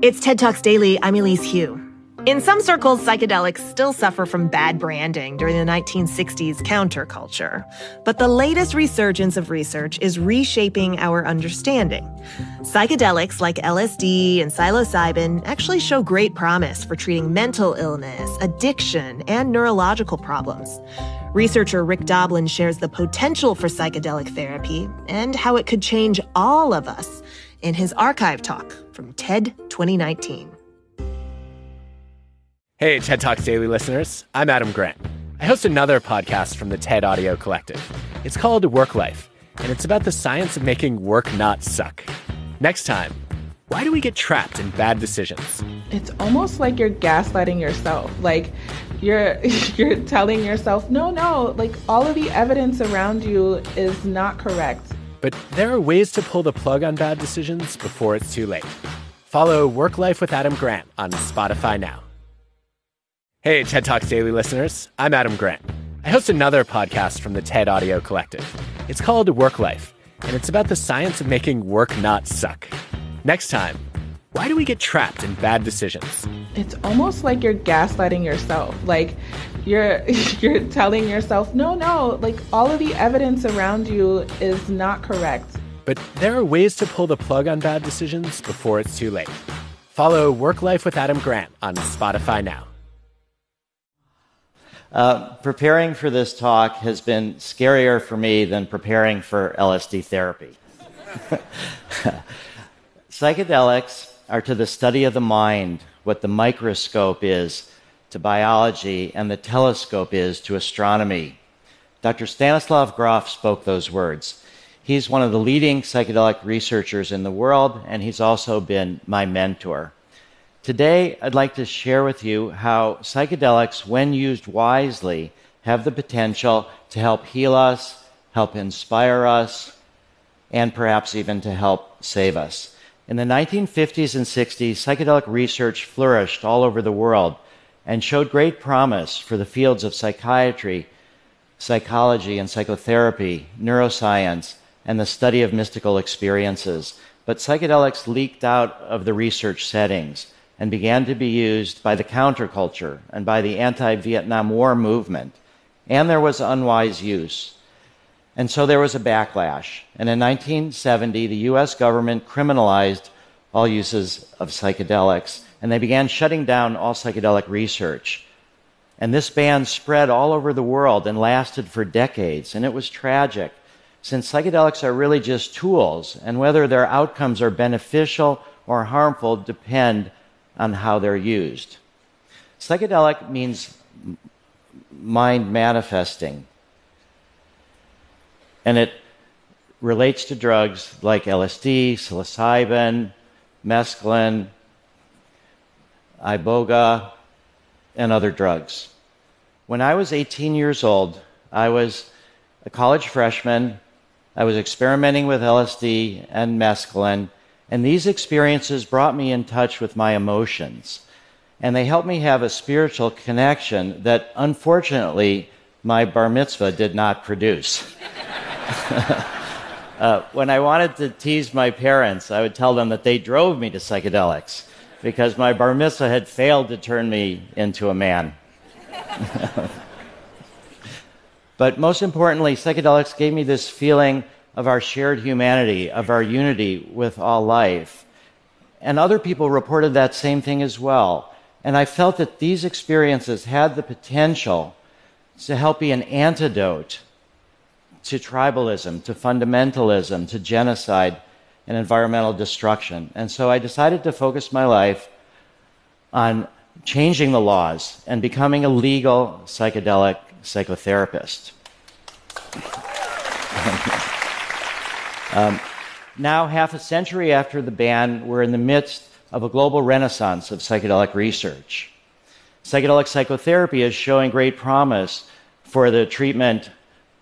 It's TED Talks Daily. I'm Elise Hu. In some circles, psychedelics still suffer from bad branding during the 1960s counterculture. But the latest resurgence of research is reshaping our understanding. Psychedelics like LSD and psilocybin actually show great promise for treating mental illness, addiction, and neurological problems. Researcher Rick Doblin shares the potential for psychedelic therapy and how it could change all of us in his archive talk from TED 2019. Hey, TED Talks Daily listeners. I'm Adam Grant. I host another podcast from the TED Audio Collective. It's called Work Life, and it's about the science of making work not suck. Next time, why do we get trapped in bad decisions? It's almost like you're gaslighting yourself. Like you're you're telling yourself, "No, no, like all of the evidence around you is not correct." But there are ways to pull the plug on bad decisions before it's too late. Follow Work Life with Adam Grant on Spotify now. Hey, TED Talks Daily listeners. I'm Adam Grant. I host another podcast from the TED Audio Collective. It's called Work Life, and it's about the science of making work not suck. Next time, why do we get trapped in bad decisions? It's almost like you're gaslighting yourself. Like you're you're telling yourself, "No, no, like all of the evidence around you is not correct." But there are ways to pull the plug on bad decisions before it's too late. Follow Work Life with Adam Grant on Spotify now. Uh, preparing for this talk has been scarier for me than preparing for LSD therapy. Psychedelics are to the study of the mind what the microscope is to biology and the telescope is to astronomy. Dr. Stanislav Grof spoke those words. He's one of the leading psychedelic researchers in the world, and he's also been my mentor. Today, I'd like to share with you how psychedelics, when used wisely, have the potential to help heal us, help inspire us, and perhaps even to help save us. In the 1950s and 60s, psychedelic research flourished all over the world and showed great promise for the fields of psychiatry, psychology and psychotherapy, neuroscience, and the study of mystical experiences. But psychedelics leaked out of the research settings and began to be used by the counterculture and by the anti Vietnam War movement. And there was unwise use. And so there was a backlash. And in 1970, the US government criminalized all uses of psychedelics, and they began shutting down all psychedelic research. And this ban spread all over the world and lasted for decades, and it was tragic, since psychedelics are really just tools, and whether their outcomes are beneficial or harmful depend on how they're used. Psychedelic means mind manifesting, and it relates to drugs like LSD, psilocybin, mescaline, iboga, and other drugs. When I was 18 years old, I was a college freshman. I was experimenting with LSD and mescaline, and these experiences brought me in touch with my emotions. And they helped me have a spiritual connection that unfortunately my bar mitzvah did not produce. uh, when I wanted to tease my parents, I would tell them that they drove me to psychedelics because my bar mitzvah had failed to turn me into a man. but most importantly, psychedelics gave me this feeling of our shared humanity, of our unity with all life. And other people reported that same thing as well. And I felt that these experiences had the potential to help be an antidote to tribalism, to fundamentalism, to genocide, and environmental destruction. And so I decided to focus my life on changing the laws and becoming a legal psychedelic psychotherapist. Um, now, half a century after the ban, we're in the midst of a global renaissance of psychedelic research. Psychedelic psychotherapy is showing great promise for the treatment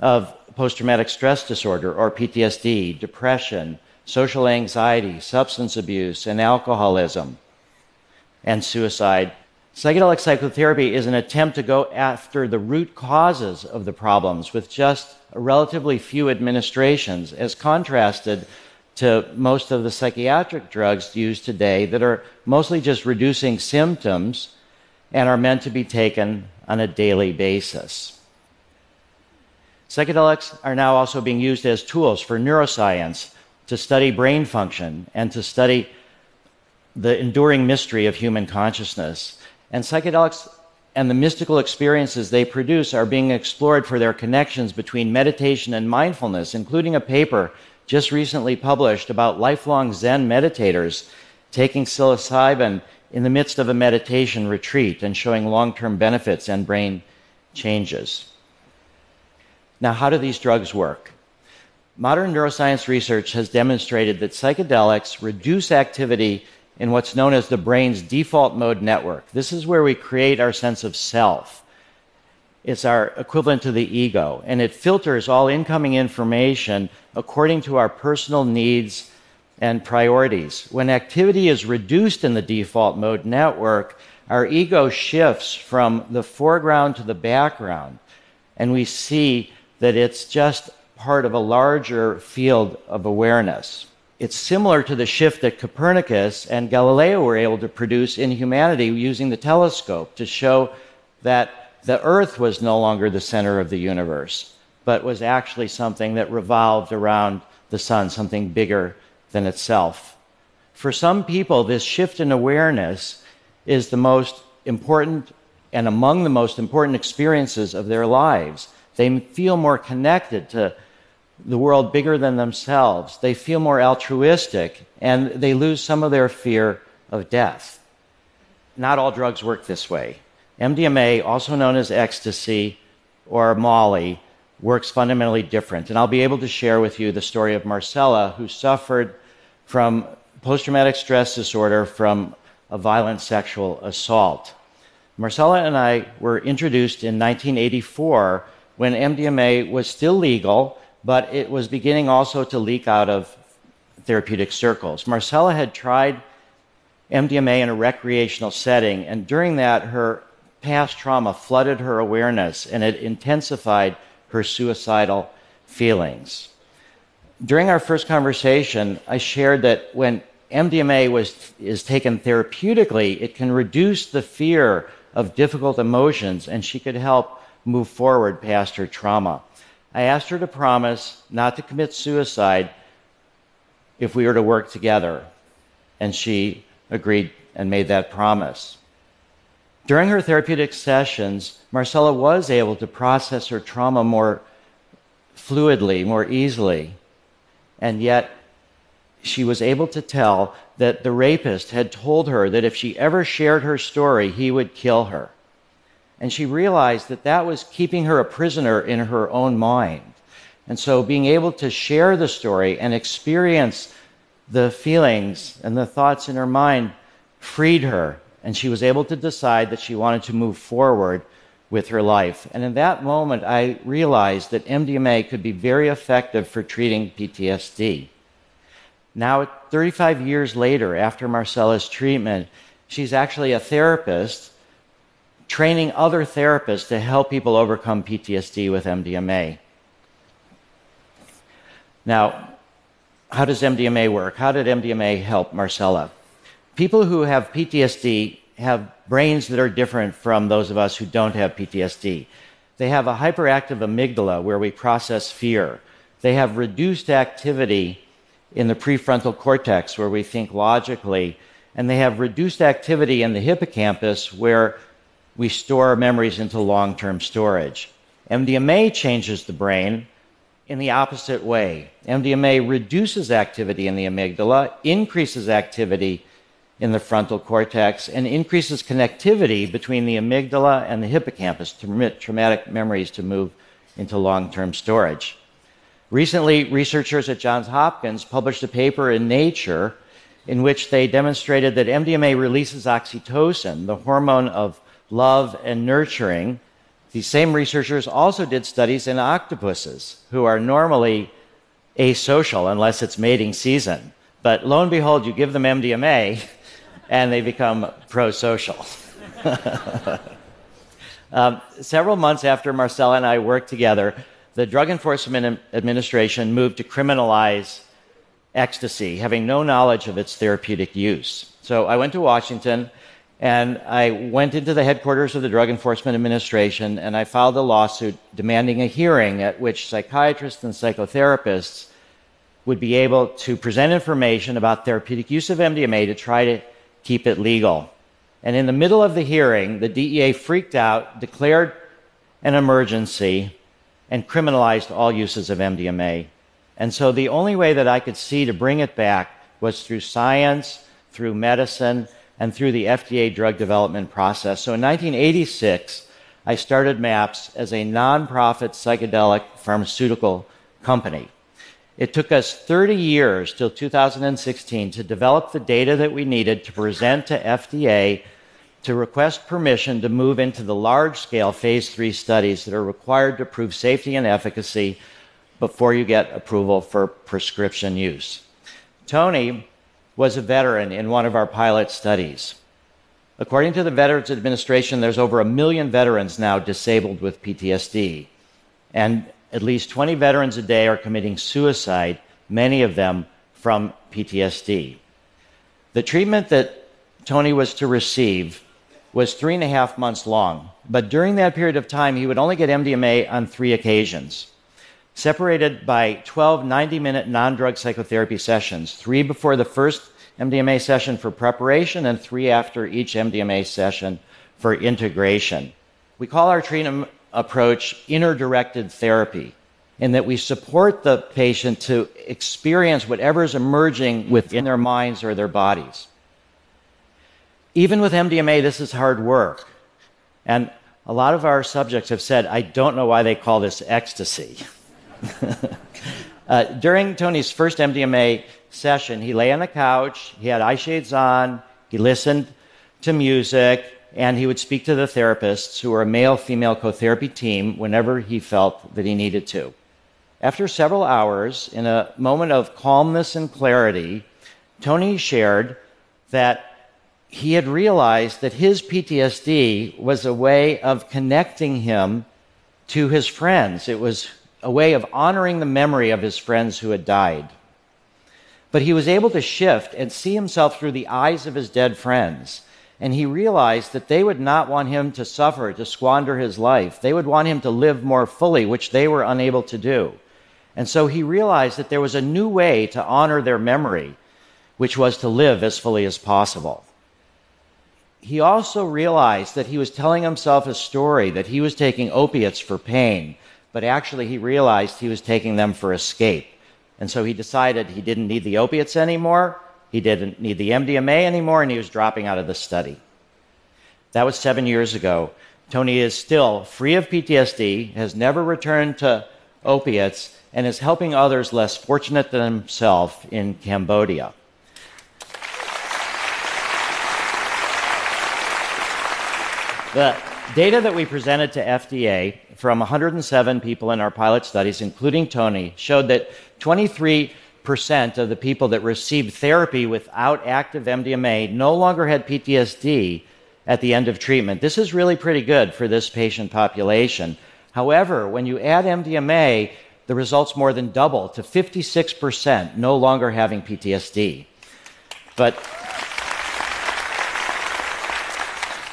of post traumatic stress disorder or PTSD, depression, social anxiety, substance abuse, and alcoholism, and suicide. Psychedelic psychotherapy is an attempt to go after the root causes of the problems with just relatively few administrations, as contrasted to most of the psychiatric drugs used today that are mostly just reducing symptoms and are meant to be taken on a daily basis. Psychedelics are now also being used as tools for neuroscience to study brain function and to study the enduring mystery of human consciousness. And psychedelics and the mystical experiences they produce are being explored for their connections between meditation and mindfulness, including a paper just recently published about lifelong Zen meditators taking psilocybin in the midst of a meditation retreat and showing long term benefits and brain changes. Now, how do these drugs work? Modern neuroscience research has demonstrated that psychedelics reduce activity in what's known as the brain's default mode network. This is where we create our sense of self. It's our equivalent to the ego, and it filters all incoming information according to our personal needs and priorities. When activity is reduced in the default mode network, our ego shifts from the foreground to the background, and we see that it's just part of a larger field of awareness. It's similar to the shift that Copernicus and Galileo were able to produce in humanity using the telescope to show that the Earth was no longer the center of the universe, but was actually something that revolved around the sun, something bigger than itself. For some people, this shift in awareness is the most important and among the most important experiences of their lives. They feel more connected to the world bigger than themselves. They feel more altruistic and they lose some of their fear of death. Not all drugs work this way. MDMA, also known as ecstasy or Molly, works fundamentally different. And I'll be able to share with you the story of Marcella, who suffered from post traumatic stress disorder from a violent sexual assault. Marcella and I were introduced in 1984 when MDMA was still legal, but it was beginning also to leak out of therapeutic circles. Marcella had tried MDMA in a recreational setting, and during that, her past trauma flooded her awareness and it intensified her suicidal feelings. During our first conversation, I shared that when MDMA was, is taken therapeutically, it can reduce the fear of difficult emotions and she could help move forward past her trauma. I asked her to promise not to commit suicide if we were to work together, and she agreed and made that promise. During her therapeutic sessions, Marcella was able to process her trauma more fluidly, more easily, and yet she was able to tell that the rapist had told her that if she ever shared her story, he would kill her. And she realized that that was keeping her a prisoner in her own mind. And so being able to share the story and experience the feelings and the thoughts in her mind freed her and she was able to decide that she wanted to move forward with her life. And in that moment, I realized that MDMA could be very effective for treating PTSD. Now, 35 years later, after Marcella's treatment, she's actually a therapist training other therapists to help people overcome PTSD with MDMA. Now, how does MDMA work? How did MDMA help Marcella? people who have PTSD have brains that are different from those of us who don't have PTSD. They have a hyperactive amygdala where we process fear. They have reduced activity in the prefrontal cortex where we think logically. And they have reduced activity in the hippocampus where we store memories into long term storage. MDMA changes the brain in the opposite way. MDMA reduces activity in the amygdala, increases activity in the frontal cortex and increases connectivity between the amygdala and the hippocampus to permit traumatic memories to move into long term storage. Recently, researchers at Johns Hopkins published a paper in Nature in which they demonstrated that MDMA releases oxytocin, the hormone of love and nurturing. These same researchers also did studies in octopuses, who are normally asocial unless it's mating season. But lo and behold, you give them MDMA, and they become pro social. um, several months after Marcella and I worked together, the Drug Enforcement Administration moved to criminalize ecstasy, having no knowledge of its therapeutic use. So I went to Washington and I went into the headquarters of the Drug Enforcement Administration and I filed a lawsuit demanding a hearing at which psychiatrists and psychotherapists would be able to present information about therapeutic use of MDMA to try to keep it legal. And in the middle of the hearing, the DEA freaked out, declared an emergency, and criminalized all uses of MDMA. And so the only way that I could see to bring it back was through science, through medicine, and through the FDA drug development process. So in 1986, I started MAPS as a nonprofit psychedelic pharmaceutical company. It took us 30 years till 2016 to develop the data that we needed to present to FDA to request permission to move into the large scale phase three studies that are required to prove safety and efficacy before you get approval for prescription use. Tony was a veteran in one of our pilot studies. According to the Veterans Administration, there's over a million veterans now disabled with PTSD. And at least 20 veterans a day are committing suicide, many of them from PTSD. The treatment that Tony was to receive was three and a half months long, but during that period of time, he would only get MDMA on three occasions separated by 12 90 minute non drug psychotherapy sessions, three before the first MDMA session for preparation and three after each MDMA session for integration. We call our treatment approach inner directed therapy, in that we support the patient to experience whatever is emerging within their minds or their bodies. Even with MDMA, this is hard work. And a lot of our subjects have said, I don't know why they call this ecstasy. uh, during Tony's first MDMA session, he lay on the couch, he had eye shades on, he listened to music, and he would speak to the therapists, who were a male female co therapy team, whenever he felt that he needed to. After several hours, in a moment of calmness and clarity, Tony shared that he had realized that his PTSD was a way of connecting him to his friends. It was a way of honoring the memory of his friends who had died. But he was able to shift and see himself through the eyes of his dead friends. And he realized that they would not want him to suffer, to squander his life. They would want him to live more fully, which they were unable to do. And so he realized that there was a new way to honor their memory, which was to live as fully as possible. He also realized that he was telling himself a story, that he was taking opiates for pain, but actually he realized he was taking them for escape. And so he decided he didn't need the opiates anymore, he didn't need the MDMA anymore, and he was dropping out of the study. That was seven years ago. Tony is still free of PTSD, has never returned to opiates, and is helping others less fortunate than himself in Cambodia. The data that we presented to FDA from 107 people in our pilot studies, including Tony, showed that 23% of the people that received therapy without active MDMA no longer had PTSD at the end of treatment. This is really pretty good for this patient population. However, when you add MDMA, the results more than double to 56% no longer having PTSD. But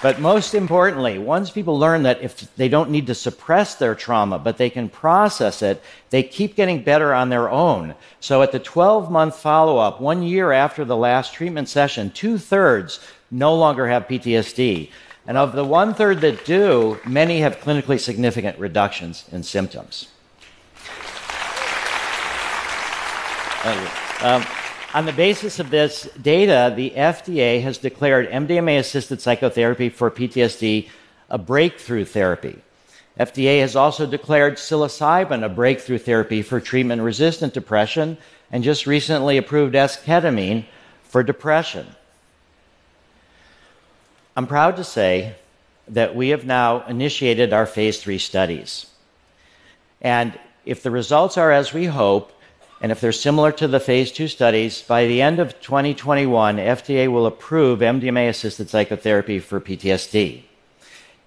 But most importantly, once people learn that if they don't need to suppress their trauma, but they can process it, they keep getting better on their own. So at the 12 month follow up, one year after the last treatment session, two thirds no longer have PTSD. And of the one third that do, many have clinically significant reductions in symptoms. Thank Um, on the basis of this data, the FDA has declared MDMA assisted psychotherapy for PTSD a breakthrough therapy. FDA has also declared psilocybin a breakthrough therapy for treatment resistant depression and just recently approved esketamine for depression. I'm proud to say that we have now initiated our phase three studies. And if the results are as we hope, and if they're similar to the phase two studies, by the end of 2021, FDA will approve MDMA assisted psychotherapy for PTSD.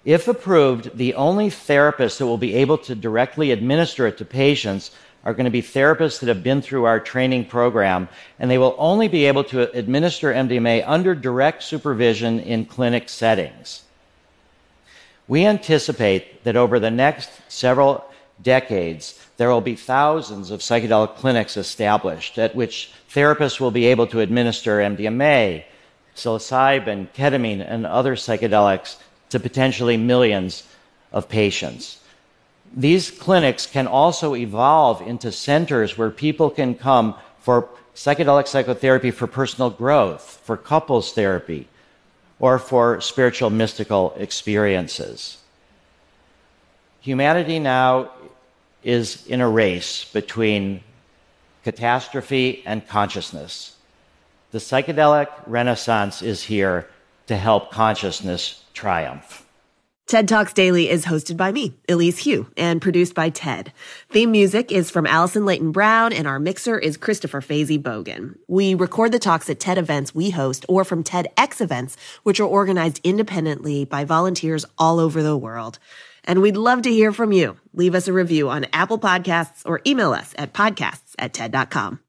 If approved, the only therapists that will be able to directly administer it to patients are going to be therapists that have been through our training program, and they will only be able to administer MDMA under direct supervision in clinic settings. We anticipate that over the next several decades, there will be thousands of psychedelic clinics established at which therapists will be able to administer MDMA, psilocybin, ketamine, and other psychedelics to potentially millions of patients. These clinics can also evolve into centers where people can come for psychedelic psychotherapy for personal growth, for couples therapy, or for spiritual mystical experiences. Humanity now is in a race between catastrophe and consciousness. The psychedelic renaissance is here to help consciousness triumph. TED Talks Daily is hosted by me, Elise Hu, and produced by TED. Theme music is from Alison Leyton-Brown, and our mixer is Christopher Faizy-Bogan. We record the talks at TED events we host or from TEDx events, which are organized independently by volunteers all over the world. And we'd love to hear from you. Leave us a review on Apple Podcasts or email us at podcasts at TED.com.